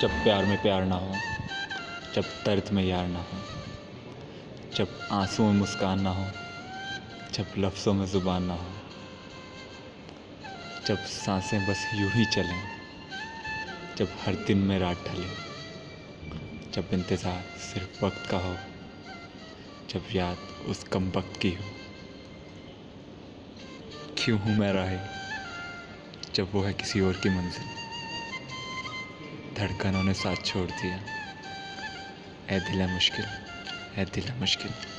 जब प्यार में प्यार ना हो, जब दर्द में यार ना हो, जब आँसू में मुस्कान ना हो, जब लफ्ज़ों में ज़ुबान ना हो, जब साँसें बस यूँ ही चलें, जब हर दिन में रात ढले, जब इंतज़ार सिर्फ़ वक्त का हो, जब याद उस कम वक्त की हो। क्यों हूँ मैं राहे, जब वो है किसी और की मंजिल? धड़कनों ने साथ छोड़ दिया। ए दिला मुश्किल ए दिला मुश्किल।